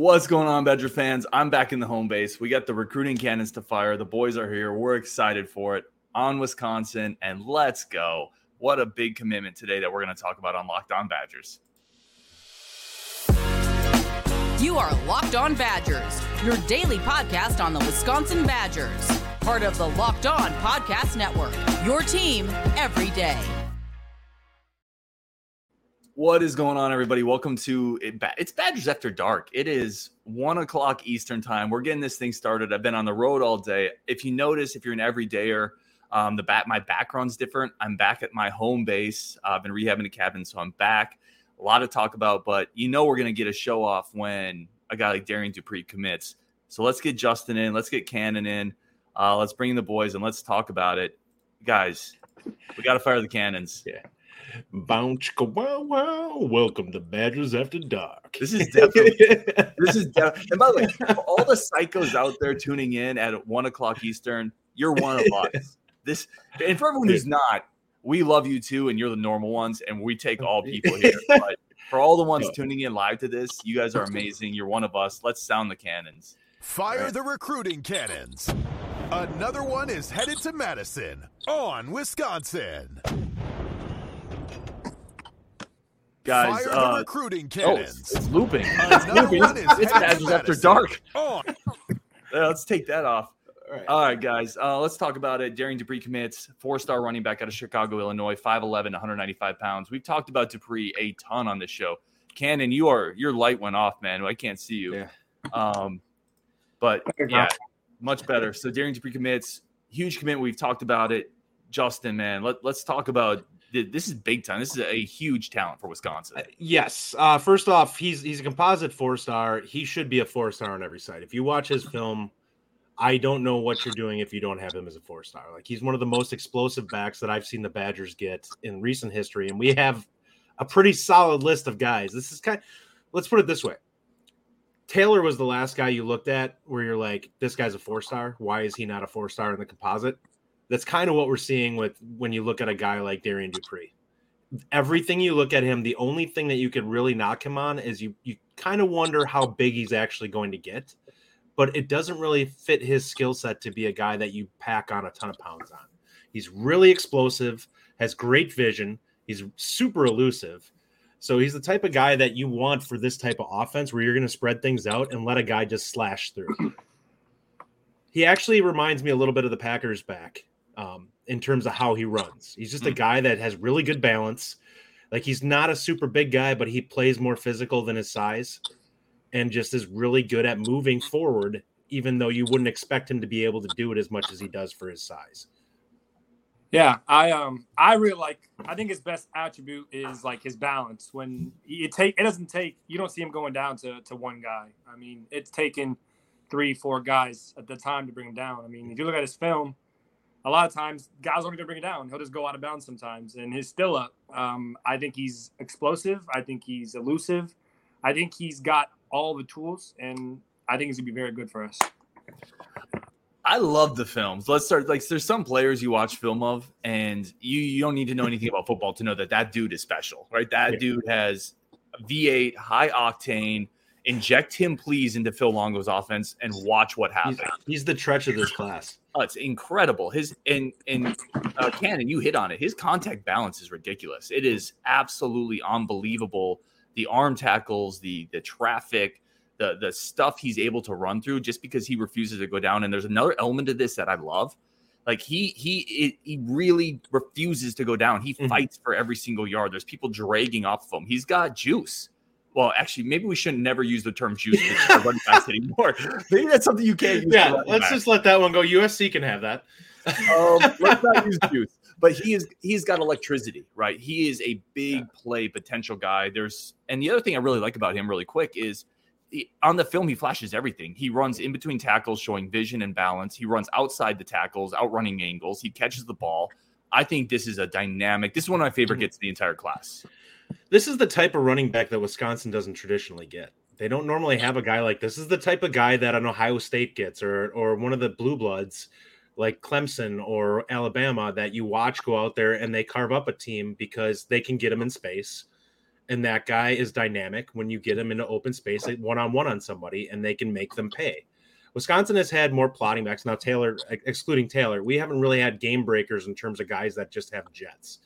What's going on, Badger fans? I'm back in the home base. We got the recruiting cannons to fire. The boys are here. We're excited for it on Wisconsin, and let's go. What a big commitment today that we're going to talk about on Locked On Badgers. You are Locked On Badgers, your daily podcast on the Wisconsin Badgers, part of the Locked On Podcast Network, your team every day. What is going on, everybody? Welcome to it's Badgers After Dark. It is one o'clock Eastern time. We're getting this thing started. I've been on the road all day. If you notice, if you're an everydayer, um, the bat my background's different. I'm back at my home base. Uh, I've been rehabbing a cabin, so I'm back. A lot to talk about, but you know we're gonna get a show off when a guy like Darrion Dupree commits. So let's get Justin in. Let's get Cannon in. Uh, let's bring in the boys and let's talk about it, guys. We got to fire the cannons. Yeah. Bounce wow wow. Welcome to Badgers After Dark. This is definitely this is definitely and by the way, all the psychos out there tuning in at one o'clock Eastern, you're one of us. This and for everyone who's not, we love you too, and you're the normal ones, and we take all people here. But for all the ones tuning in live to this, you guys are amazing. You're one of us. Let's sound the cannons. Fire right. the recruiting cannons. Another one is headed to Madison on Wisconsin guys. Fire uh, the recruiting cannons. Oh, it's, looping. It's looping. It's Badgers After Dark. Oh. yeah, let's take that off. All right, All right guys. Uh, let's talk about it. Darrion Dupree commits, four-star running back out of Chicago, Illinois, 5'11", 195 pounds. We've talked about Dupree a ton on this show. Cannon, you are your light went off, man. I can't see you. Yeah. Um, but yeah, much better. So Darrion Dupree commits, huge commit. We've talked about it. Justin, man, let, let's talk about this is big time. This is a huge talent for Wisconsin. Uh, yes. Uh, first off, he's he's a composite four star. He should be a four star on every side. If you watch his film, I don't know what you're doing if you don't have him as a four star. Like he's one of the most explosive backs that I've seen the Badgers get in recent history, and we have a pretty solid list of guys. This is kind. Let's put it this way. Taylor was the last guy you looked at where you're like, this guy's a four star. Why is he not a four star in the composite? That's kind of what we're seeing with when you look at a guy like Darrion Dupree. Everything you look at him, the only thing that you could really knock him on is you you kind of wonder how big he's actually going to get, but it doesn't really fit his skill set to be a guy that you pack on a ton of pounds on. He's really explosive, has great vision, he's super elusive. So he's the type of guy that you want for this type of offense where you're going to spread things out and let a guy just slash through. He actually reminds me a little bit of the Packers back um, in terms of how he runs. He's just a hmm. guy that has really good balance. Like he's not a super big guy, but he plays more physical than his size and just is really good at moving forward, even though you wouldn't expect him to be able to do it as much as he does for his size. Yeah, I um I really like I think his best attribute is like his balance. When it take it doesn't take you don't see him going down to, to one guy. I mean, it's taken three, four guys at the time to bring him down. I mean, if you look at his film, a lot of times guys aren't going to bring it down. He'll just go out of bounds sometimes, and he's still up. Um, I think he's explosive. I think he's elusive. I think he's got all the tools, and I think he's going to be very good for us. I love the films. Let's start. Like, there's some players you watch film of, and you you don't need to know anything about football to know that that dude is special, right? That yeah. dude has V8, high octane. Inject him, please, into Phil Longo's offense, and watch what happens. He's, he's the Trech of this class. Oh, it's incredible. His and and uh, Cannon, you hit on it. His contact balance is ridiculous. It is absolutely unbelievable. The arm tackles, the the traffic, the the stuff he's able to run through, just because he refuses to go down. And there's another element to this that I love. Like he he he really refuses to go down. He mm-hmm. fights for every single yard. There's people dragging off of him. He's got juice well, actually, maybe we shouldn't never use the term juice for running backs anymore. Maybe that's something you can't use. Yeah, let's just let that one go. USC can have that. um, let's not use juice. But he is he's got electricity, right? He is a big yeah. play potential guy. There's and the other thing I really like about him, really quick, is he, on the film he flashes everything. He runs in between tackles, showing vision and balance. He runs outside the tackles, outrunning angles. He catches the ball. I think this is a dynamic. This is one of my favorite mm-hmm. gets the entire class. This is the type of running back that Wisconsin doesn't traditionally get. They don't normally have a guy like this. this is the type of guy that an Ohio State gets or or one of the blue bloods like Clemson or Alabama that you watch go out there and they carve up a team because they can get them in space and that guy is dynamic when you get him into open space one on one on somebody and they can make them pay. Wisconsin has had more plotting backs. Now, Taylor, excluding Taylor, we haven't really had game breakers in terms of guys that just have jets.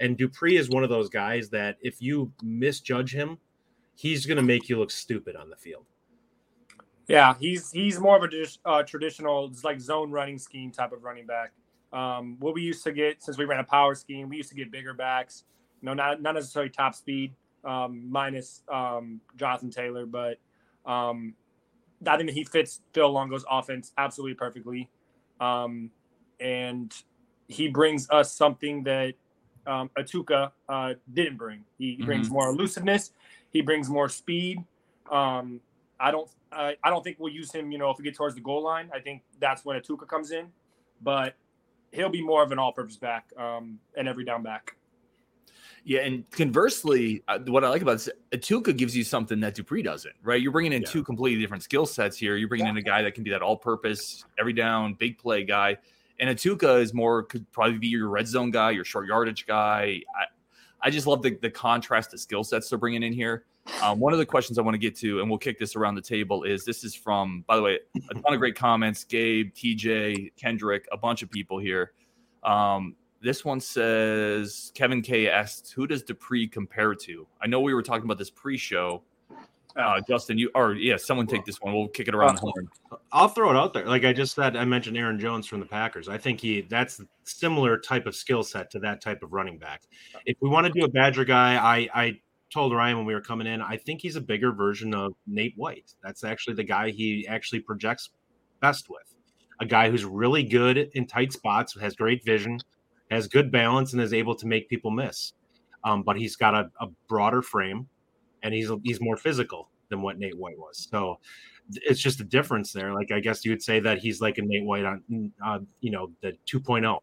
And Dupree is one of those guys that if you misjudge him, he's going to make you look stupid on the field. Yeah, he's he's more of a uh, traditional like zone running scheme type of running back. Um, what we used to get since we ran a power scheme, we used to get bigger backs. You know, not not necessarily top speed, um, minus um, Jonathan Taylor, but um, I think he fits Phil Longo's offense absolutely perfectly, um, and he brings us something that um, Ituka uh, didn't bring. He mm-hmm. brings more elusiveness. He brings more speed. Um, I don't. I don't think we'll use him. You know, if we get towards the goal line, I think that's when Ituka comes in. But he'll be more of an all-purpose back um, and every down back. Yeah, and conversely, uh, what I like about this, Ituka gives you something that Dupree doesn't, right? You're bringing in yeah. two completely different skill sets here. You're bringing yeah. in a guy that can be that all-purpose, every down, big play guy, and Ituka is more could probably be your red zone guy, your short yardage guy. I, I just love the the contrast of skill sets they're bringing in here. Um, one of the questions I want to get to, and we'll kick this around the table, is this is from, by the way, a ton of great comments. Gabe, TJ, Kendrick, a bunch of people here. Um, this one says Kevin K asked, "Who does Dupree compare to?" I know we were talking about this pre-show. Uh, Justin, you or yeah, someone take this one. We'll kick it around the horn. I'll throw it out there. Like I just said, I mentioned Aaron Jones from the Packers. I think he that's similar type of skill set to that type of running back. If we want to do a Badger guy, I I told Ryan when we were coming in, I think he's a bigger version of Nate White. That's actually the guy he actually projects best with. A guy who's really good in tight spots, has great vision, has good balance and is able to make people miss. Um, but he's got a, a, broader frame, and he's he's more physical than what Nate White was. So it's just a difference there. Like I guess you would say that he's like a Nate White on, uh, you know, the 2.0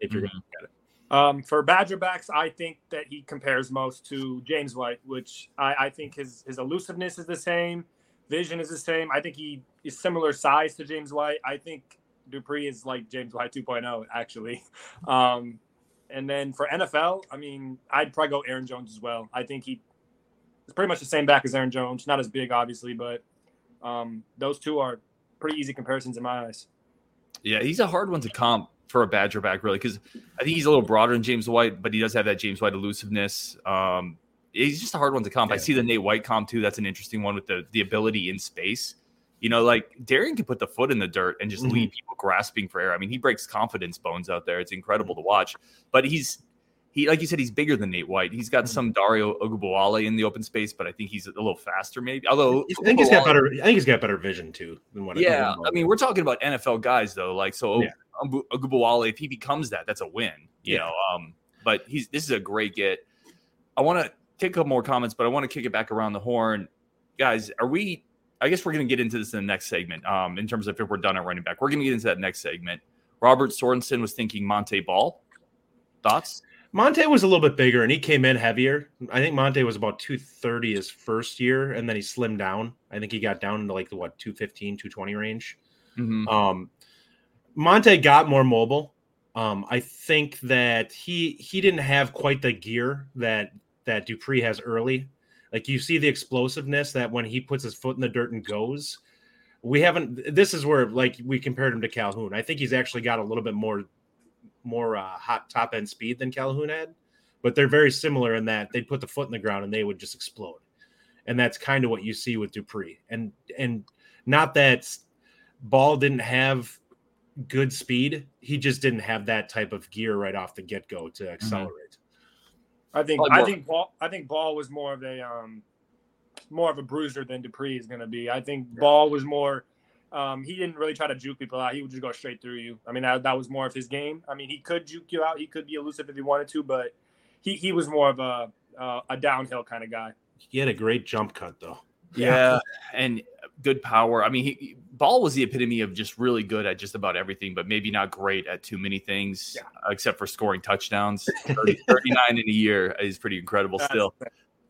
if you're mm-hmm. going to look at it. Um, for Badger backs, I think that he compares most to James White, which I, I, think his his elusiveness is the same, vision is the same. I think he is similar size to James White. I think Dupree is like James White 2.0 actually. Um, and then for NFL, I mean, I'd probably go Aaron Jones as well. I think he is pretty much the same back as Aaron Jones, not as big obviously, but um, those two are pretty easy comparisons in my eyes. Yeah, he's a hard one to comp for a Badger back, really, because I think he's a little broader than James White, but he does have that James White elusiveness. Um, he's just a hard one to comp. Yeah. I see the Nate White comp too. That's an interesting one with the the ability in space. You know, like Darrion can put the foot in the dirt and just mm-hmm. leave people grasping for air. I mean, he breaks confidence bones out there. It's incredible to watch. But he's he, like you said, he's bigger than Nate White. He's got mm-hmm. some Dare Ogunbowale in the open space, but I think he's a little faster, maybe. Although I think he's got better. I think he's got better vision too than what. Yeah, I mean, we're talking about NFL guys though. Like so, yeah. If he becomes that, that's a win. You yeah. know, um, but he's this is a great get. I want to take a couple more comments, but I want to kick it back around the horn, guys. Are we I guess we're going to get into this in the next segment. Um, in terms of if we're done at running back, we're going to get into that next segment. Robert Sorensen was thinking Montee Ball. Thoughts? Montee was a little bit bigger and he came in heavier. I think Montee was about 230 his first year and then he slimmed down. I think he got down into like the what 215, 220 range. Mm-hmm. Um, Montee got more mobile. Um, I think that he he didn't have quite the gear that that Dupree has early. Like you see the explosiveness that when he puts his foot in the dirt and goes. We haven't. This is where like we compared him to Calhoun. I think he's actually got a little bit more more uh, hot top end speed than Calhoun had, but they're very similar in that they'd put the foot in the ground and they would just explode. And that's kind of what you see with Dupree. And and not that Ball didn't have good speed, he just didn't have that type of gear right off the get go to mm-hmm. accelerate. I think I think Ball I think Ball was more of a um, more of a bruiser than Dupree is going to be. I think yeah. Ball was more. Um, he didn't really try to juke people out. He would just go straight through you. I mean, that, that was more of his game. I mean, he could juke you out. He could be elusive if he wanted to, but he, he was more of a uh, a downhill kind of guy. He had a great jump cut though. Yeah, yeah. and good power. I mean, he, Ball was the epitome of just really good at just about everything, but maybe not great at too many things, yeah. except for scoring touchdowns. 30, 39 in a year is pretty incredible That's still.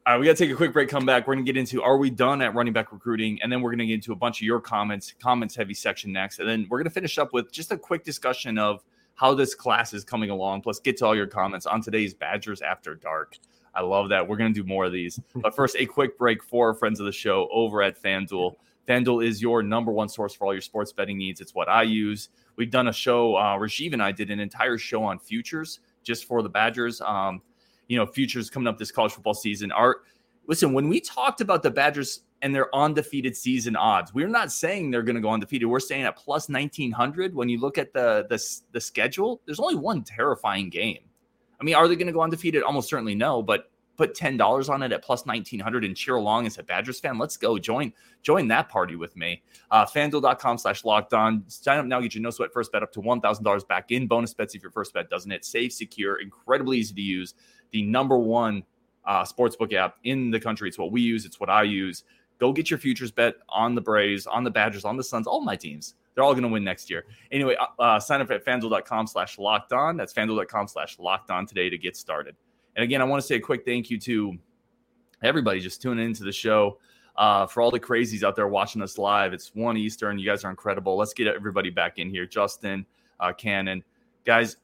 All right, we got to take a quick break, come back. We're going to get into are we done at running back recruiting? And then we're going to get into a bunch of your comments, comments heavy section next. And then we're going to finish up with just a quick discussion of how this class is coming along, plus get to all your comments on today's Badgers After Dark. I love that. We're going to do more of these. But first, a quick break for friends of the show over at FanDuel. FanDuel is your number one source for all your sports betting needs. It's what I use. We've done a show, uh, Rajiv and I did an entire show on futures just for the Badgers. Um, you know, futures coming up this college football season. Are listen, when we talked about the Badgers and their undefeated season odds, we're not saying they're going to go undefeated. We're saying at plus 1900. When you look at the, the, the schedule, there's only one terrifying game. I mean, are they going to go undefeated? Almost certainly no, but put ten dollars on it at plus nineteen hundred and cheer along as a Badgers fan. Let's go join join that party with me. Uh, FanDuel.com slash locked on. Sign up now, get your no sweat first bet up to one thousand dollars back in bonus bets if your first bet doesn't hit. Safe, secure, incredibly easy to use. The number one uh, sportsbook app in the country. It's what we use. It's what I use. Go get your futures bet on the Braves, on the Badgers, on the Suns, all my teams. They're all going to win next year. Anyway, uh, uh, sign up at fanduel.com slash locked on. That's fanduel.com slash locked on today to get started. And again, I want to say a quick thank you to everybody just tuning into the show. Uh, for all the crazies out there watching us live, it's one Eastern. You guys are incredible. Let's get everybody back in here. Justin, uh, Cannon, guys,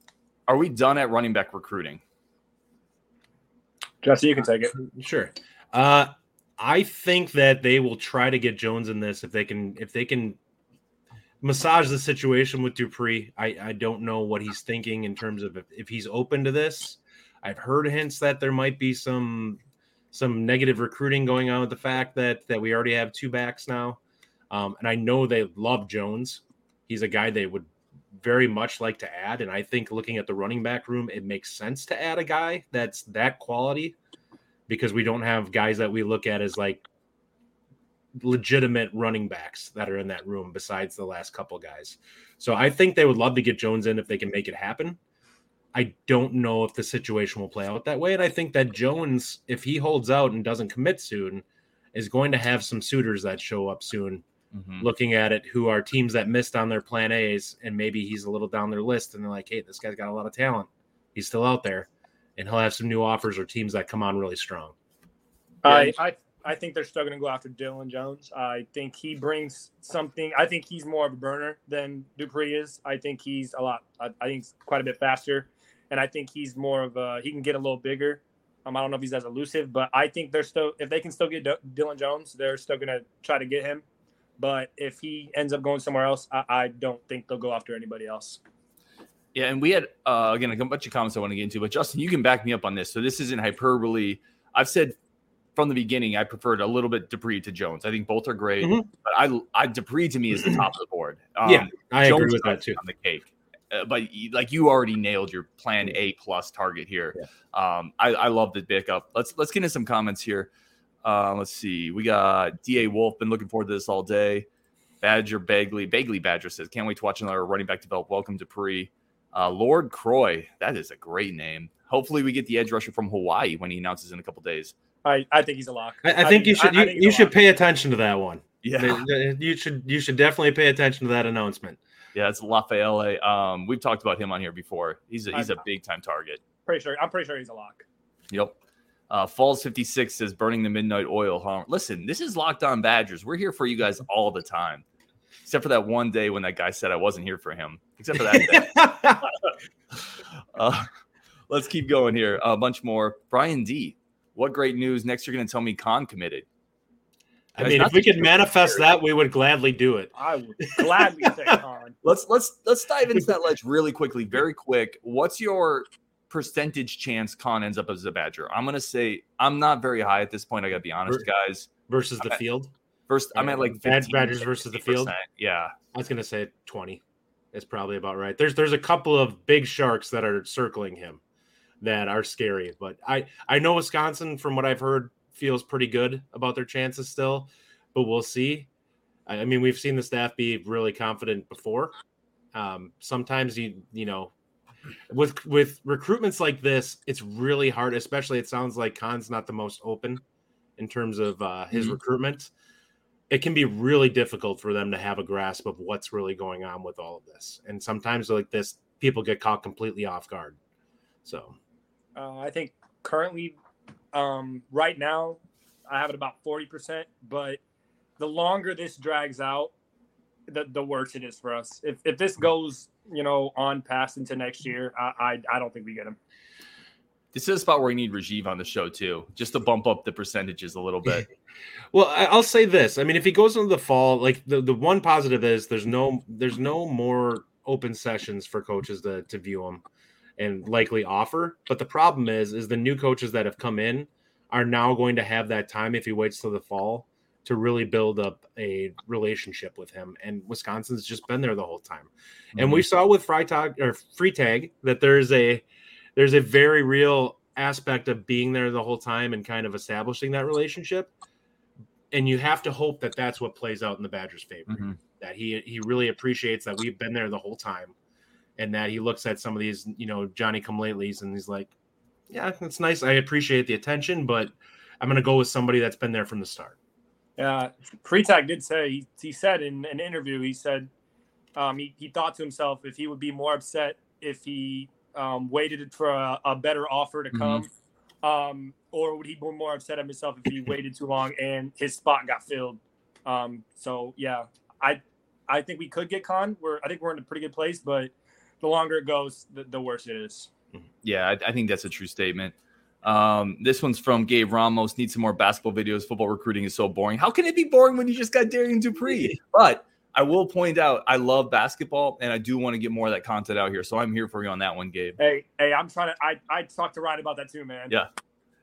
are we done at running back recruiting? Justin, you can take it. Sure. Uh, I think that they will try to get Jones in this if they can. If they can massage the situation with Dupree. I, I don't know what he's thinking in terms of if, if he's open to this. I've heard hints that there might be some some negative recruiting going on with the fact that that we already have two backs now. Um, and I know they love Jones. He's a guy they would very much like to add. And I think looking at the running back room, it makes sense to add a guy that's that quality because we don't have guys that we look at as like legitimate running backs that are in that room besides the last couple guys. So I think they would love to get Jones in if they can make it happen. I don't know if the situation will play out that way. And I think that Jones, if he holds out and doesn't commit soon, is going to have some suitors that show up soon. Mm-hmm. Looking at it, who are teams that missed on their plan A's, and maybe he's a little down their list, and they're like, "Hey, this guy's got a lot of talent. He's still out there, and he'll have some new offers or teams that come on really strong." I I I think they're still going to go after Dylan Jones. I think he brings something. I think he's more of a burner than Dupree is. I think he's a lot. I, I think he's quite a bit faster, and I think he's more of a. He can get a little bigger. Um, I don't know if he's as elusive, but I think they're still. If they can still get D- Dillon Jones, they're still going to try to get him. But if he ends up going somewhere else, I, I don't think they'll go after anybody else. Yeah, and we had uh, again a bunch of comments I want to get into, but Justin, you can back me up on this. So this isn't hyperbole. I've said from the beginning, I preferred a little bit Dupree to Jones. I think both are great, mm-hmm. but I, I Dupree to me is the top of the board. Um, yeah, I Jones agree with that too. On the cake, uh, but like you already nailed your plan A plus target here. Yeah. Um, I, I love the pickup. Let's let's get into some comments here. Uh, let's see. We got Da Wolf. Been looking forward to this all day. Badger Bagley Bagley Badger says, "Can't wait to watch another running back develop." Welcome Dupree. Uh, Lord Croy, that is a great name. Hopefully, we get the edge rusher from Hawaii when he announces in a couple days. I, I think he's a lock. I, I think you should I, you, you should pay attention to that one. Yeah, you should you should definitely pay attention to that announcement. Yeah, it's Lafayette. Um, we've talked about him on here before. He's a, he's a big time target. Pretty sure. I'm pretty sure he's a lock. Yep. Uh, Falls 56 says burning the midnight oil. Huh? Listen, this is Locked On Badgers. We're here for you guys all the time, except for that one day when that guy said I wasn't here for him. Except for that day. uh, let's keep going here. A bunch more. Brian D what great news! Next, you're going to tell me Khan committed. I mean, if we could manifest that, we would gladly do it. I would gladly say Khan. Let's let's let's dive into that ledge really quickly, very quick. What's your percentage chance Khan ends up as a Badger? I'm gonna say I'm not very high at this point. I gotta be honest, guys. Versus the I'm field. At, first, I'm at like 15, Badgers versus the field. Yeah, I was gonna say 20. It's probably about right. There's there's a couple of big sharks that are circling him that are scary. But I I know Wisconsin, from what I've heard, feels pretty good about their chances still, but we'll see. I mean, we've seen the staff be really confident before. Um, sometimes you you know, with with recruitments like this, it's really hard. Especially, it sounds like Khan's not the most open in terms of uh, his mm-hmm. recruitment. It can be really difficult for them to have a grasp of what's really going on with all of this. And sometimes, like this, people get caught completely off guard. So uh, I think currently, um, right now, I have it about 40%, but the longer this drags out, the, the worse it is for us. If, if this goes, you know, on past into next year, I, I, I don't think we get him. This is a spot where we need Rajiv on the show too, just to bump up the percentages a little bit. well, I'll say this. I mean, if he goes into the fall, like the, the one positive is there's no there's no more open sessions for coaches to to view him and likely offer. But the problem is, is the new coaches that have come in are now going to have that time if he waits till the fall to really build up a relationship with him. And Wisconsin's just been there the whole time. Mm-hmm. And we saw with Freitag or Freitag that there's a there's a very real aspect of being there the whole time and kind of establishing that relationship. And you have to hope that that's what plays out in the Badgers' favor. Mm-hmm. That he he really appreciates that we've been there the whole time, and that he looks at some of these you know Johnny come latelys and he's like, yeah, that's nice. I appreciate the attention, but I'm going to go with somebody that's been there from the start. Yeah, Freitag did say he, he said in an interview he said um, he he thought to himself if he would be more upset if he um, waited for a, a, better offer to come, mm-hmm. um, or would he be more upset at himself if he waited too long and his spot got filled? Um, so yeah, I I think we could get Khan. We're I think we're in a pretty good place, but the longer it goes, the, the worse it is. Yeah, I, I, think that's a true statement. Um, this one's from Gabe Ramos. Need some more basketball videos. Football recruiting is so boring. How can it be boring when you just got Darrion Dupree? But I will point out I love basketball and I do want to get more of that content out here. So I'm here for you on that one, Gabe. Hey, hey, I'm trying to I I talked to Ryan about that too, man. Yeah.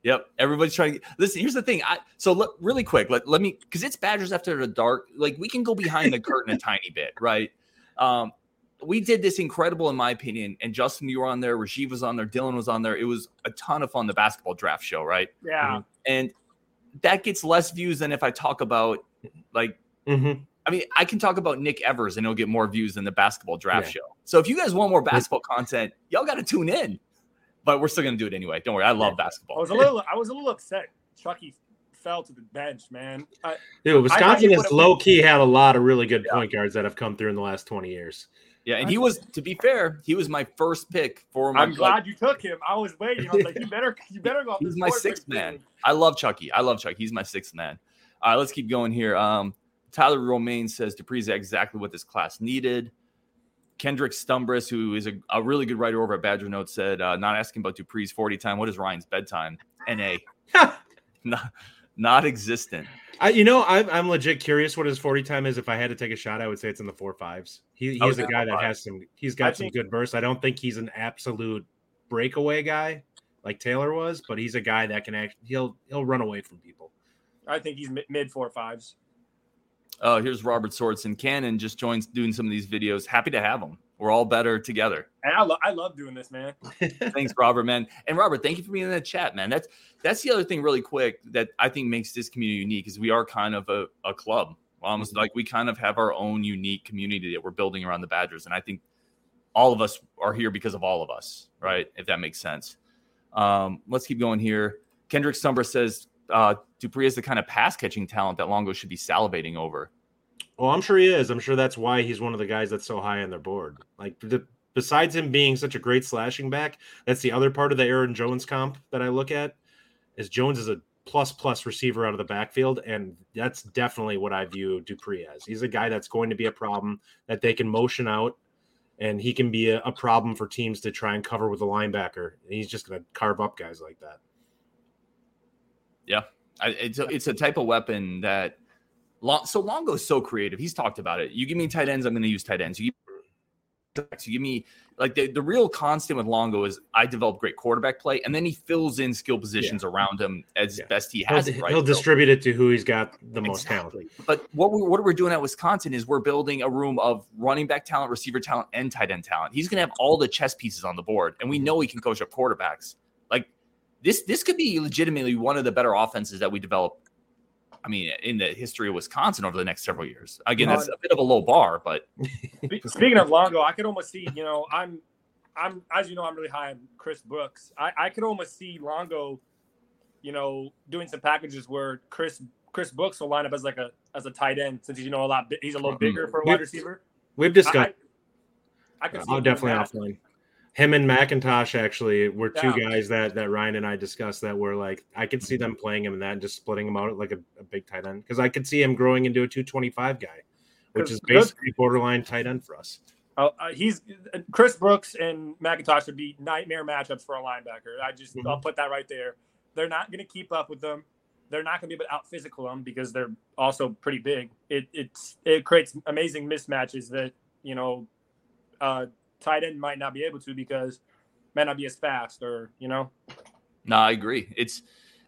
Yep. Everybody's trying to listen. Here's the thing. I so look really quick. Let, let me because it's Badgers after the dark. Like we can go behind the curtain a tiny bit, right? Um, we did this incredible, in my opinion. And Justin, you were on there. Rajiv was on there. Dylan was on there. It was a ton of fun. The basketball draft show, right? Yeah. And that gets less views than if I talk about like mm-hmm. I mean, I can talk about Nick Evers and he'll get more views than the basketball draft yeah. show. So if you guys want more basketball content, y'all got to tune in. But we're still gonna do it anyway. Don't worry. I love basketball. I was a little I was a little upset. Chucky fell to the bench, man. I, Dude, Wisconsin has low key had a lot of really good yeah. point guards that have come through in the last 20 years. Yeah, and he was to be fair, he was my first pick for my I'm glad you took him. I was waiting. I was like, you better you better go. He's my sixth man. I love Chucky. I love Chucky. He's my sixth man. All right, let's keep going here. Um, Tyler Romaine says Dupree's exactly what this class needed. Kendrick Stumbris, who is a, a really good writer over at Badger Notes, said, uh, not asking about Dupree's 40 time. What is Ryan's bedtime? NA. not, not existent. I, you know, I'm, I'm legit curious what his 40 time is. If I had to take a shot, I would say it's in the four fives. He, he's oh, a guy that has some, he's got I some think, good bursts. I don't think he's an absolute breakaway guy like Taylor was, but he's a guy that can actually, he'll, he'll run away from people. I think he's mid four fives. Oh, here's Robert Swords and Cannon just joins doing some of these videos. Happy to have him. We're all better together. And I, lo- I love doing this, man. Thanks, Robert, man. And Robert, thank you for being in the chat, man. That's that's the other thing, really quick, that I think makes this community unique is we are kind of a, a club. Almost mm-hmm. like we kind of have our own unique community that we're building around the Badgers. And I think all of us are here because of all of us, right? If that makes sense. Um, let's keep going here. Kendrick Stumber says uh, Dupree is the kind of pass catching talent that Longo should be salivating over. Well, I'm sure he is. I'm sure that's why he's one of the guys that's so high on their board. Like, the, besides him being such a great slashing back, that's the other part of the Aaron Jones comp that I look at. Is Jones is a plus plus receiver out of the backfield, and that's definitely what I view Dupree as. He's a guy that's going to be a problem that they can motion out, and he can be a, a problem for teams to try and cover with a linebacker. And he's just going to carve up guys like that. Yeah, I, it's a, it's a type of weapon that. Long, so Longo is so creative. He's talked about it. You give me tight ends, I'm going to use tight ends. You give, you give me like the, the real constant with Longo is I develop great quarterback play, and then he fills in skill positions yeah. around him as yeah. best he has. He'll, it, right? he'll distribute it to who he's got the most talent. But what we what we're doing at Wisconsin is we're building a room of running back talent, receiver talent, and tight end talent. He's going to have all the chess pieces on the board, and we mm-hmm. know he can coach up quarterbacks. Like this this could be legitimately one of the better offenses that we develop. I mean, in the history of Wisconsin over the next several years. Again, that's a bit of a low bar, but speaking of Longo, I could almost see. You know, I'm, I'm as you know, I'm really high on Chris Brooks. I, I could almost see Longo, you know, doing some packages where Chris Chris Brooks will line up as like a as a tight end since he's you know a lot he's a little mm-hmm. bigger for a wide receiver. We've discussed. I, I, I could. I'll definitely offline him and McIntosh actually were two yeah. guys that that Ryan and I discussed that were like I could see them playing him in that and just splitting him out like a, a big tight end because I could see him growing into a 225 guy, which is basically borderline tight end for us. Uh, uh, he's Chris Brooks and McIntosh would be nightmare matchups for a linebacker. I just mm-hmm. I'll put that right there. They're not going to keep up with them. They're not going to be able to out physical them because they're also pretty big. It it's it creates amazing mismatches that you know uh, tight end might not be able to because might not be as fast or you know. No, I agree. It's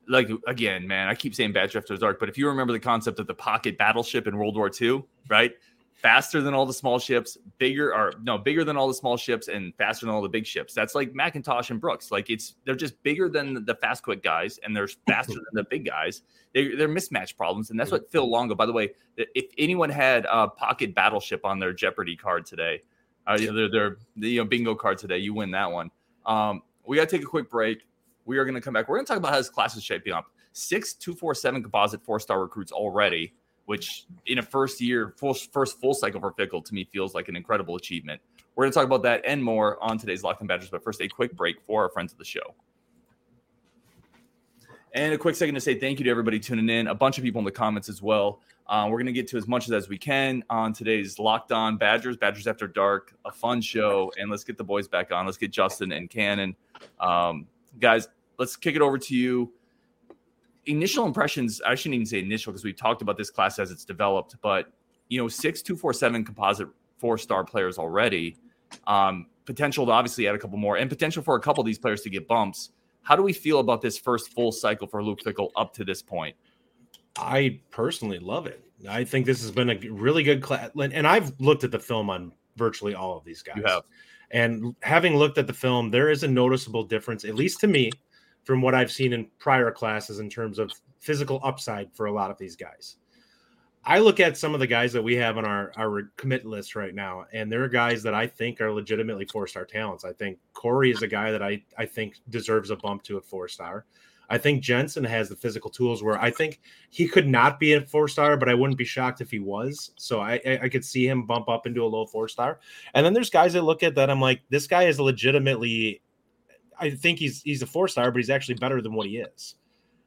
like again, man. I keep saying Badger after dark, but if you remember the concept of the pocket battleship in World War II, right? faster than all the small ships, bigger or no, bigger than all the small ships and faster than all the big ships. That's like Macintosh and Brooks. Like it's they're just bigger than the fast quick guys and they're faster than the big guys. They, they're mismatch problems, and that's what Phil Longo. By the way, if anyone had a pocket battleship on their Jeopardy card today, uh, their their the you know, bingo card today, you win that one. Um, we got to take a quick break. We are going to come back. We're going to talk about how this class is shaping up. Six two four seven composite four star recruits already which in a first year, full, first full cycle for Fickell to me feels like an incredible achievement. We're going to talk about that and more on today's Locked On Badgers, but first, a quick break for our friends of the show. And a quick second to say thank you to everybody tuning in. A bunch of people in the comments as well. Uh, we're going to get to as much as we can on today's Locked On Badgers, Badgers After Dark, a fun show. And let's get the boys back on. Let's get Justin and Cannon. Um, guys, let's kick it over to you initial impressions, I shouldn't even say initial because we've talked about this class as it's developed, but you know, six two four seven composite four star players already. Um, potential to obviously add a couple more, and potential for a couple of these players to get bumps. How do we feel about this first full cycle for Luke Fickell up to this point? I personally love it. I think this has been a really good class, and I've looked at the film on virtually all of these guys. You have. And having looked at the film, there is a noticeable difference, at least to me, from what I've seen in prior classes in terms of physical upside for a lot of these guys. I look at some of the guys that we have on our, our commit list right now, and there are guys that I think are legitimately four star talents. I think Corey is a guy that I, I think deserves a bump to a four star. I think Jensen has the physical tools where I think he could not be a four star, but I wouldn't be shocked if he was. So I, I could see him bump up into a low four star. And then there's guys I look at that I'm like, this guy is legitimately I think he's he's a four star, but he's actually better than what he is.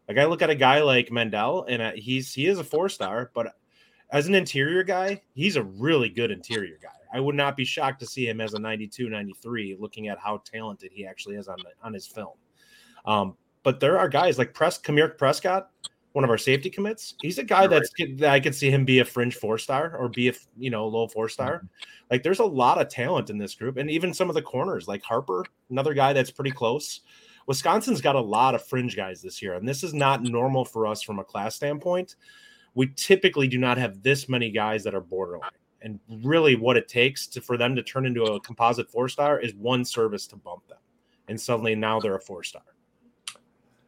Like I look at a guy like Mendel, and uh, he's he is a four star, but as an interior guy, he's a really good interior guy. I would not be shocked to see him as a 92, 93, looking at how talented he actually is on the, on his film. Um, but there are guys like Press Kamir Prescott, one of our safety commits. He's a guy that's that I could see him be a fringe four star or be a you know low four star. Mm-hmm. Like there's a lot of talent in this group, and even some of the corners like Harper, another guy that's pretty close. Wisconsin's got a lot of fringe guys this year, and this is not normal for us from a class standpoint. We typically do not have this many guys that are borderline. And really, what it takes to, for them to turn into a composite four star is one service to bump them. And suddenly now they're a four star.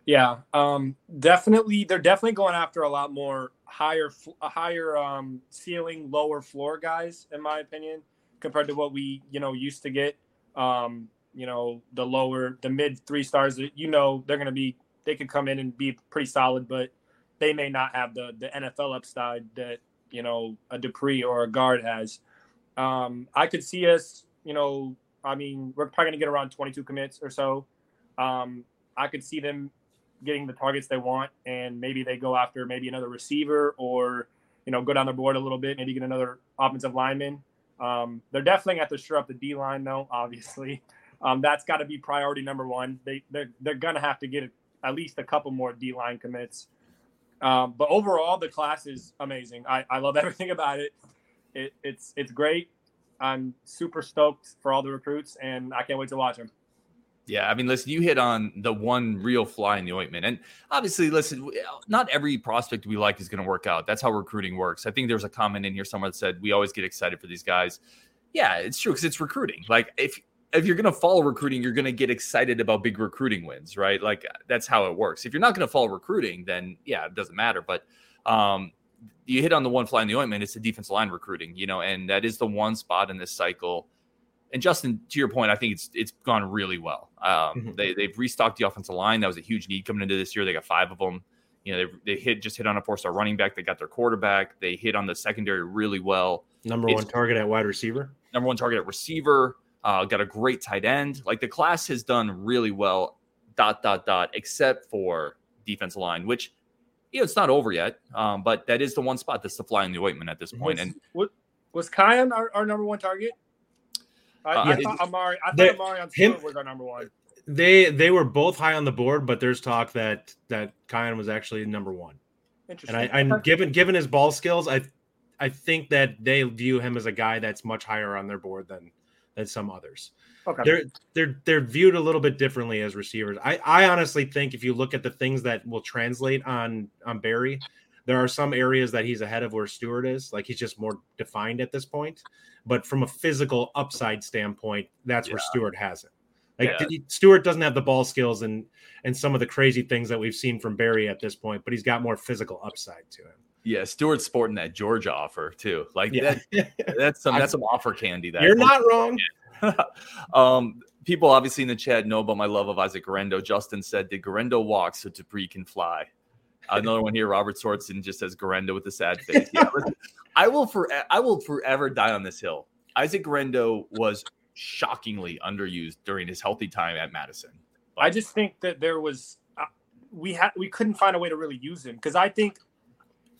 Yeah, um, definitely. They're definitely going after a lot more higher, higher um, ceiling, lower floor guys, in my opinion, compared to what we you know used to get. Um, you know, the lower, the mid three stars. You know, they're going to be. They could come in and be pretty solid, but they may not have the the NFL upside that you know a Dupree or a guard has. Um, I could see us. You know, I mean, we're probably going to get around 22 commits or so. Um, I could see them getting the targets they want, and maybe they go after maybe another receiver or you know go down the board a little bit, maybe get another offensive lineman. Um, they're definitely going to have to shore up the D line, though. Obviously, um, that's got to be priority number one. They they're, they're going to have to get at least a couple more D line commits. Um, but overall, the class is amazing. I, I love everything about it. it. It's it's great. I'm super stoked for all the recruits, and I can't wait to watch them. Yeah, I mean, listen, you hit on the one real fly in the ointment. And obviously, listen, not every prospect we like is going to work out. That's how recruiting works. I think there's a comment in here somewhere that said we always get excited for these guys. Yeah, it's true because it's recruiting. Like if if you're going to follow recruiting, you're going to get excited about big recruiting wins, right? Like that's how it works. If you're not going to follow recruiting, then yeah, it doesn't matter. But um, you hit on the one fly in the ointment. It's the defense line recruiting, you know, and that is the one spot in this cycle and Justin, to your point, I think it's it's gone really well. Um, mm-hmm. They they've restocked the offensive line. That was a huge need coming into this year. They got five of them. You know, they, they hit just hit on a four star running back. They got their quarterback. They hit on the secondary really well. Number it's, one target at wide receiver. Number one target at receiver. Uh, got a great tight end. Like the class has done really well. Dot dot dot. Except for defensive line, which you know it's not over yet. Um, but that is the one spot that's the fly in the ointment at this point. Was, and what, was Kion our, our number one target? I, Uh, I thought Amari, I thought Amari on him- was our number one. They they were both high on the board, but there's talk that that Kyan was actually number one. And Interesting. I, I given given his ball skills, I I think that they view him as a guy that's much higher on their board than than some others. okay. They're they're they're viewed a little bit differently as receivers. I I honestly think if you look at the things that will translate on on Barry, there are some areas that he's ahead of where Stewart is. Like he's just more defined at this point. But from a physical upside standpoint, that's where Stewart has it. Like Yeah. Stewart doesn't have the ball skills and and some of the crazy things that we've seen from Barry at this point, but he's got more physical upside to him. Yeah, Stewart's sporting that Georgia offer too. Like Yeah. that, that's some that's some offer candy. That You're not wrong. um, people obviously in the chat know about my love of Isaac Guerendo. Justin said, "Did Guerendo walk so Dupree can fly?" Another one here, Robert Swartzen just says Guerendo with a sad face. Yeah, listen, I will for I will forever die on this hill. Isaac Guerendo was shockingly underused during his healthy time at Madison. I just think that there was uh, we had we couldn't find a way to really use him because I think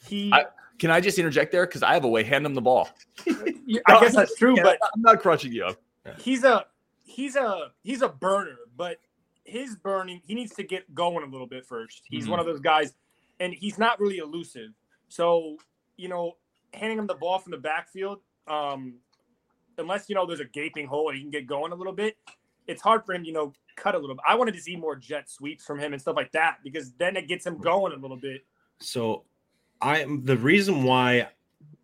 he. I- Can I just interject there? Because I have a way. Hand him the ball. I guess that's true, Yeah, but I'm not crushing you. he's a he's a he's a burner, but his burning he needs to get going a little bit first. He's Mhm. one of those guys, and he's not really elusive. So you know, handing him the ball from the backfield, um, unless you know there's a gaping hole and he can get going a little bit, it's hard for him. You know, cut a little. bit. I wanted to see more jet sweeps from him and stuff like that because then it gets him going a little bit. So I'm the reason why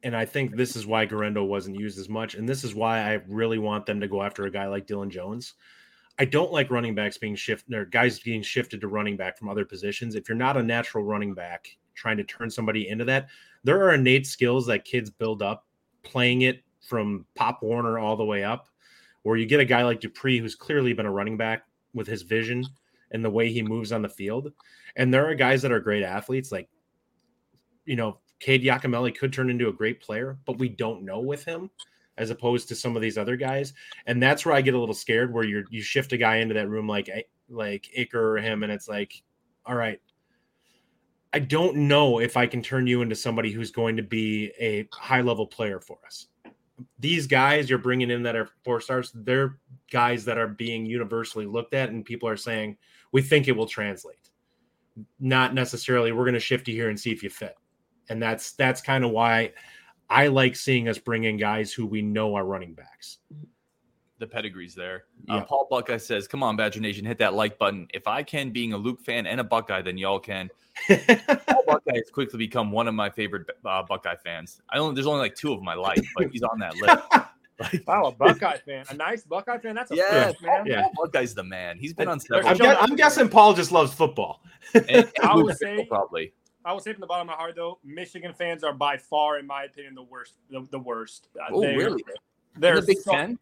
and I think this is why Guerendo wasn't used as much, and this is why I really want them to go after a guy like Dylan Jones. I don't like running backs being shifted or guys being shifted to running back from other positions. If you're not a natural running back trying to turn somebody into that, there are innate skills that kids build up playing it from Pop Warner all the way up, where you get a guy like Dupree who's clearly been a running back with his vision and the way he moves on the field. And there are guys that are great athletes, like you know, Cade Yacamelli could turn into a great player, but we don't know with him as opposed to some of these other guys. And that's where I get a little scared where you're you shift a guy into that room like eh, like Iker or him, and it's like, all right, I don't know if I can turn you into somebody who's going to be a high level player for us. These guys you're bringing in that are four stars, they're guys that are being universally looked at, and people are saying we think it will translate. Not necessarily we're going to shift you here and see if you fit and that's that's kind of why I like seeing us bring in guys who we know are running backs. The pedigree's there. Uh, Paul Buckeye says, "Come on, Badger Nation, hit that like button. If I can, being a Luke fan and a Buckeye, then y'all can." Paul Buckeye has quickly become one of my favorite uh, Buckeye fans. I only there's only like two of them I like, but he's on that list. Wow, a Buckeye fan, a nice Buckeye fan. That's a Yeah, first, man. Yeah. Paul Buckeye's the man. He's been on There's several. I'm, Shut gu- I'm guessing Paul just loves football. and- and I would Fickle, say- probably. I will say from the bottom of my heart, though, Michigan fans are by far, in my opinion, the worst. The, the worst. Uh, Oh, they're- really? They're In the Big so, Ten?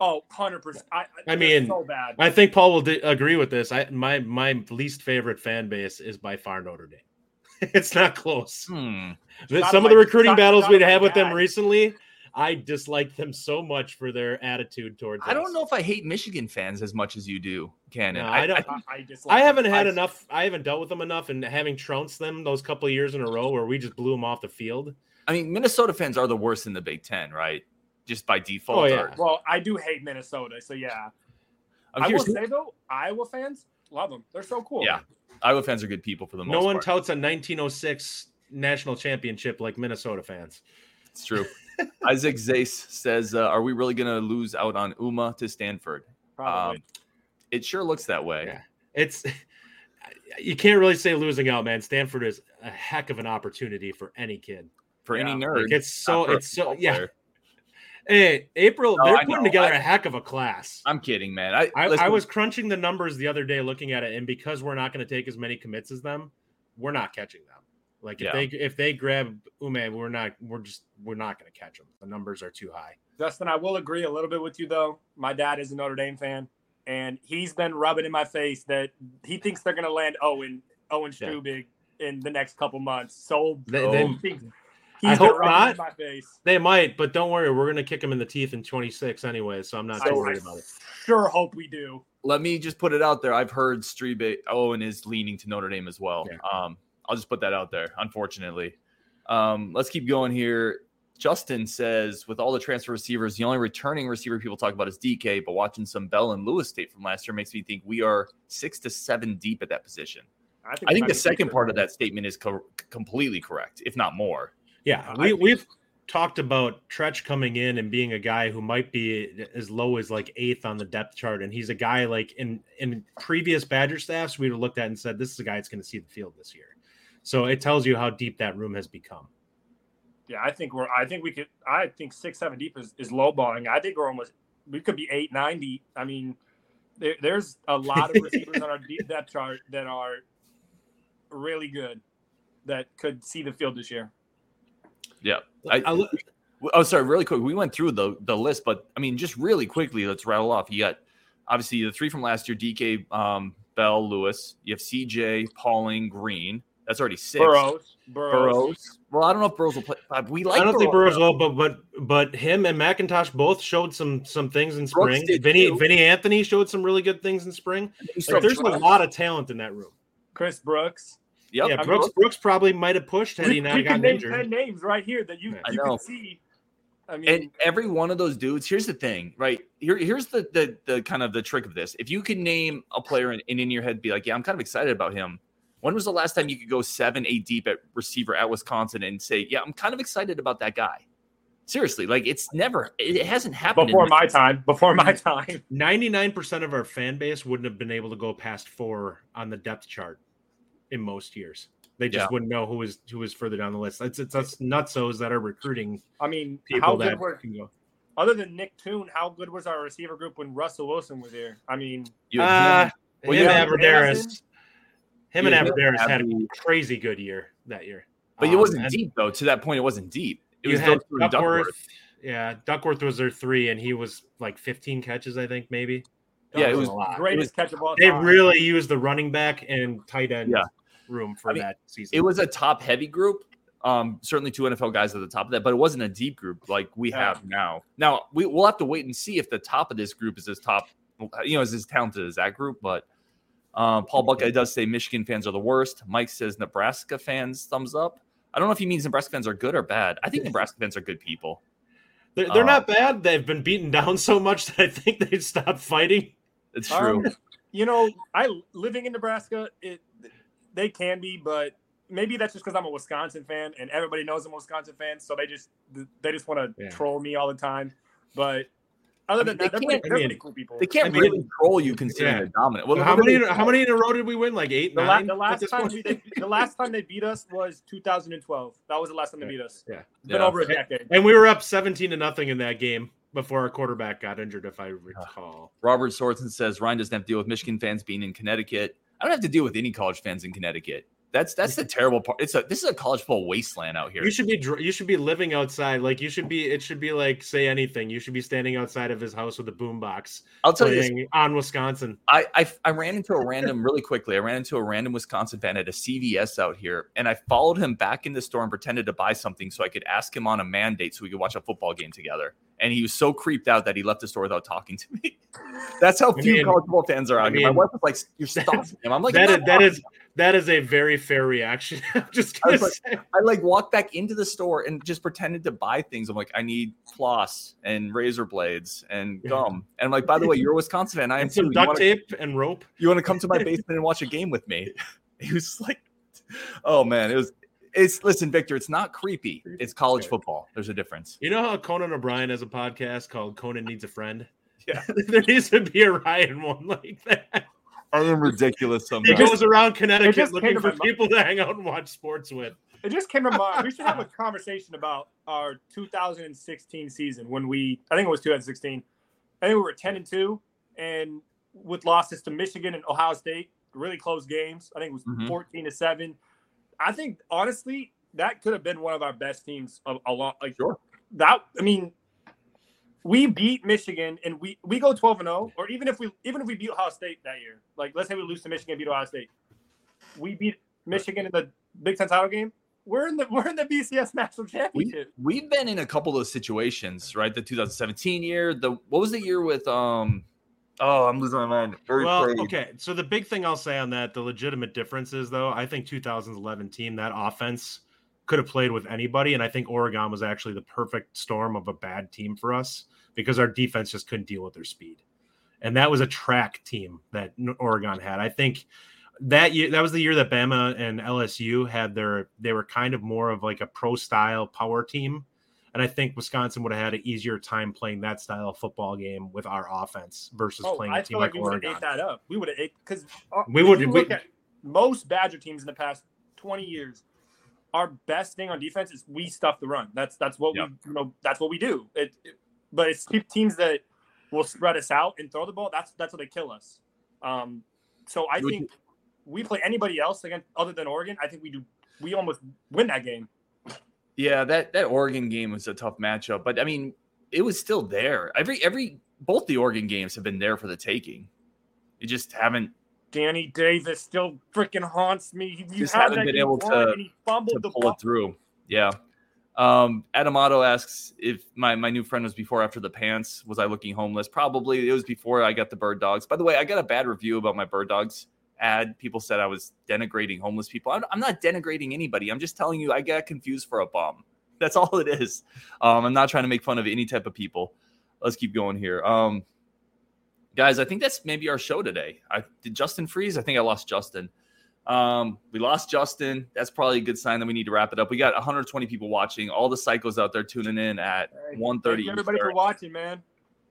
Oh, 100 percent. I, I mean, so bad. I think Paul will di- agree with this. I my my least favorite fan base is by far Notre Dame. it's not close. Hmm. The- Not Some of the recruiting not- battles we'd like have with them recently, I dislike them so much for their attitude towards. I don't know if I hate Michigan fans as much as you do, Cannon. No, I don't- I, I just. I haven't had I- enough. I haven't dealt with them enough, and having trounced them those couple of years in a row where we just blew them off the field. I mean, Minnesota fans are the worst in the Big Ten, right? Just by default. Oh, yeah. or- Well, I do hate Minnesota, so yeah. I'm I will say though, Iowa fans love them. They're so cool. Yeah. Iowa fans are good people for the most No one part. touts a 1906 national championship like Minnesota fans. It's true. Isaac Zace says, uh, "Are we really going to lose out on Uma to Stanford?" probably. Um, it sure looks that way. Yeah. It's you can't really say losing out, man. Stanford is a heck of an opportunity for any kid. For any nerd, Like it's so not for a it's so yeah. player. Hey, April, No, they're I putting know. together I- a heck of a class. I'm kidding, man. I, I, I was crunching the numbers the other day looking at it, and because we're not going to take as many commits as them, we're not catching them. Like if Yeah. they if they grab Ume, we're not we're just we're not going to catch them. The numbers are too high. Justin, I will agree a little bit with you though. My dad is a Notre Dame fan, and he's been rubbing in my face that he thinks they're going to land Owen Owen Yeah. Strebig in the next couple months. So They- they- he I hope not. in my face. they might, but don't worry, we're going to kick them in the teeth in 26 anyway, so I'm not I, too I about it. sure hope we do. let me just put it out there. I've heard Strebe Owen is leaning to Notre Dame as well. Yeah. Um, I'll just put that out there. Unfortunately, um, let's keep going here. Justin says, with all the transfer receivers, the only returning receiver people talk about is DK, but watching some Bell and Lewis State from last year makes me think we are six to seven deep at that position. I think, I think the second part of that statement is co- completely correct, if not more. Yeah, we, we've talked about Trech coming in and being a guy who might be as low as like eighth on the depth chart, and he's a guy like in in previous Badger staffs we'd have looked at and said this is a guy that's going to see the field this year. So it tells you how deep that room has become. Yeah, I think we're. I think we could. I think six, seven deep is, is low balling. I think we're almost. We could be eight, nine deep. I mean, there, there's a lot of receivers on our deep depth chart that are really good that could see the field this year. Yeah, I, I, oh, sorry, really quick. We went through the the list, but I mean, just really quickly, let's rattle off. You got obviously the three from last year: DK, um, Bell, Lewis. You have CJ, Pauling, Green. That's already six. Burrows. Burrows. Burrows. Well, I don't know if Burrows will play. Uh, we like. I don't Burrows. think Burrows will, but but but him and McIntosh both showed some some things in spring. Vinny too. Vinny Anthony showed some really good things in spring. Like, there's a lot of talent in that room. Chris Brooks. Yep. Yeah, Brooks Brooks probably might have pushed had he not gotten name injured. Ten names right here that you, you can see. I mean, and every one of those dudes. Here's the thing, right? Here, here's the the the kind of the trick of this. If you can name a player and, and in your head be like, yeah, I'm kind of excited about him when was the last time you could go seven, eight deep at receiver at Wisconsin and say, "Yeah, I'm kind of excited about that guy"? Seriously, like it's never, it hasn't happened before my time. Before my time, ninety nine percent of our fan base wouldn't have been able to go past four on the depth chart in most years. They just yeah. wouldn't know who was who was further down the list. It's it's us nutsos that are recruiting. I mean, people that were, can go. Other than Nick Toon, how good was our receiver group when Russell Wilson was here? I mean, you, uh, well, you have Abbrederis. Him and Abbrederis had a crazy good year that year. But um, it wasn't deep though. To that point, it wasn't deep. It was Duckworth, Duckworth. Yeah, Duckworth was their three, and he was like 15 catches, I think, maybe. That yeah, was it was. Greatest catch of all They really used the running back and tight end yeah. room for I mean, that season. It was a top heavy group. Um, certainly two NFL guys at the top of that, but it wasn't a deep group like we yeah. have now. Now we, we'll have to wait and see if the top of this group is as top, you know, is as talented as that group. But um, Paul Buckeye does say Michigan fans are the worst. Mike says Nebraska fans thumbs up. I don't know if he means Nebraska fans are good or bad. I think Nebraska fans are good people. They're, they're uh, not bad. They've been beaten down so much that I think they've stopped fighting. It's true. Um, you know, I living in Nebraska, it they can be, but maybe that's just because I'm a Wisconsin fan and everybody knows I'm a Wisconsin fan, so they just they just want to yeah. troll me all the time. But other than I mean, that, they're, pretty, cool people. They can't I mean, really control you considering yeah. they're dominant. Well, how many how many in a row did we win? Like eight, the, nine? La- the last time they, the last time they beat us was 2012. That was the last time they beat us. Yeah, it's been yeah. over a decade. And we were up 17 to nothing in that game before our quarterback got injured, if I recall. Robert Sorensen says Ryan doesn't have to deal with Michigan fans being in Connecticut. I don't have to deal with any college fans in Connecticut. That's that's the terrible part. It's a this is a college football wasteland out here. You should be you should be living outside. Like you should be. It should be like say anything. You should be standing outside of his house with a boombox. I'll tell you this, on Wisconsin. I, I I ran into a random really quickly. I ran into a random Wisconsin fan at a CVS out here, and I followed him back in the store and pretended to buy something so I could ask him on a mandate so we could watch a football game together. And he was so creeped out that he left the store without talking to me. That's how few I mean, college football fans are out I mean, here. My wife was like, "You're stopping him." I'm like, "That is, that is that is a very fair reaction. I'm just I, like, I like walked back into the store and just pretended to buy things. I'm like, I need floss and razor blades and gum. And I'm like, by the way, you're a Wisconsin fan. I am some duct tape and rope. You want to come to my basement and watch a game with me? He was like, oh man, it was. It's listen, Victor. It's not creepy. It's college football. There's a difference. You know how Conan O'Brien has a podcast called Conan Needs a Friend. Yeah, there needs to be a Ryan one like that. I am ridiculous sometimes. He goes around Connecticut looking for people to hang out and watch sports with. It just came to mind. We should have a conversation about our 2016 season when we, I think it was 2016. I think we were 10 and 2, and with losses to Michigan and Ohio State, really close games. I think it was mm-hmm. 14 to 7. I think, honestly, that could have been one of our best teams a, a lot. Like, sure. That, I mean, we beat Michigan and we we go 12 and 0 or even if we even if we beat Ohio State that year like let's say we lose to Michigan beat Ohio State we beat Michigan in the Big 10 title game we're in the we're in the BCS national championship we, we've been in a couple of those situations right the 2017 year the what was the year with um Oh, I'm losing my mind. Very well, okay. So the big thing I'll say on that, the legitimate difference is though, I think 2011 team, that offense could have played with anybody. And I think Oregon was actually the perfect storm of a bad team for us because our defense just couldn't deal with their speed. And that was a track team that Oregon had. I think that year that was the year that Bama and LSU had their they were kind of more of like a pro style power team. And I think Wisconsin would have had an easier time playing that style of football game with our offense versus oh, playing a team like, like we Oregon. Ate that up. We would have ate because we would look at most Badger teams in the past twenty years. Our best thing on defense is we stuff the run. That's that's what yep. we you know that's what we do. It, it, but it's teams that will spread us out and throw the ball. That's that's what they kill us. Um, so I think we play anybody else against other than Oregon, I think we do. We almost win that game. Yeah, that that Oregon game was a tough matchup, but I mean, it was still there. Every every both the Oregon games have been there for the taking. You just haven't. Danny Davis still freaking haunts me. You just haven't been able to, to pull ball. it through. Yeah. Um, Adamato asks if my, my new friend was before after the pants. Was I looking homeless? Probably. It was before I got the bird dogs. By the way, I got a bad review about my bird dogs ad. People said I was denigrating homeless people. I'm, I'm not denigrating anybody. I'm just telling you I got confused for a bum. That's all it is. Um, I'm not trying to make fun of any type of people. Let's keep going here. Um, guys, I think that's maybe our show today. I did Justin freeze. I think I lost Justin. Um, we lost Justin. That's probably a good sign that we need to wrap it up. We got 120 people watching. All the psychos out there tuning in at 1:30. Everybody for watching, man.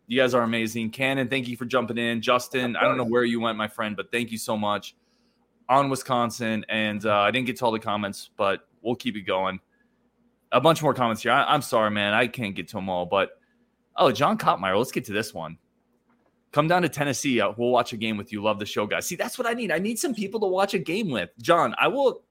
You guys are amazing. Cannon, thank you for jumping in. Justin, I don't know where you went, my friend, but thank you so much. On Wisconsin, and uh, I didn't get to all the comments, but we'll keep it going. A bunch more comments here. I, am sorry, man, I can't get to them all, but oh, John Kottmeyer, let's get to this one. Come down to Tennessee. Uh, we'll watch a game with you. Love the show, guys. See, that's what I need. I need some people to watch a game with. John, I will.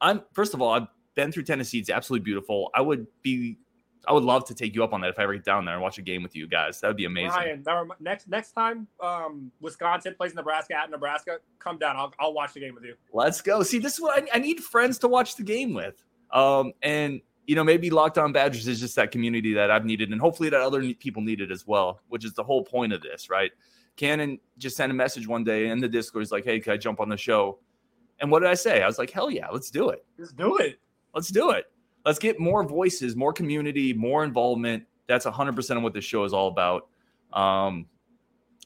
I'm first of all, I've been through Tennessee. It's absolutely beautiful. I would be I would love to take you up on that if I ever get down there and watch a game with you guys. That would be amazing. Ryan, next next time um, Wisconsin plays Nebraska at Nebraska, come down. I'll, I'll watch the game with you. Let's go. See, this is what I, I need friends to watch the game with. Um, and you know, maybe Locked On Badgers is just that community that I've needed, and hopefully that other people need it as well, which is the whole point of this, right? Cannon just sent a message one day in the Discord. He's like, "Hey, can I jump on the show?" And what did I say? I was like, "Hell yeah, let's do it. Let's do it. Let's do it." Let's get more voices, more community, more involvement. That's 100% of what this show is all about. Um,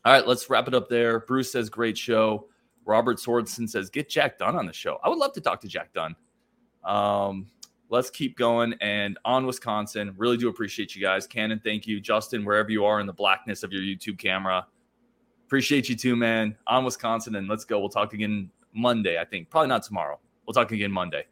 all right, let's wrap it up there. Bruce says, great show. Robert Swordson says, get Jack Dunn on the show. I would love to talk to Jack Dunn. Um, let's keep going. And on Wisconsin, really do appreciate you guys. Cannon, thank you. Justin, wherever you are in the blackness of your YouTube camera, appreciate you too, man. On Wisconsin, and let's go. We'll talk again Monday, I think. Probably not tomorrow. We'll talk again Monday.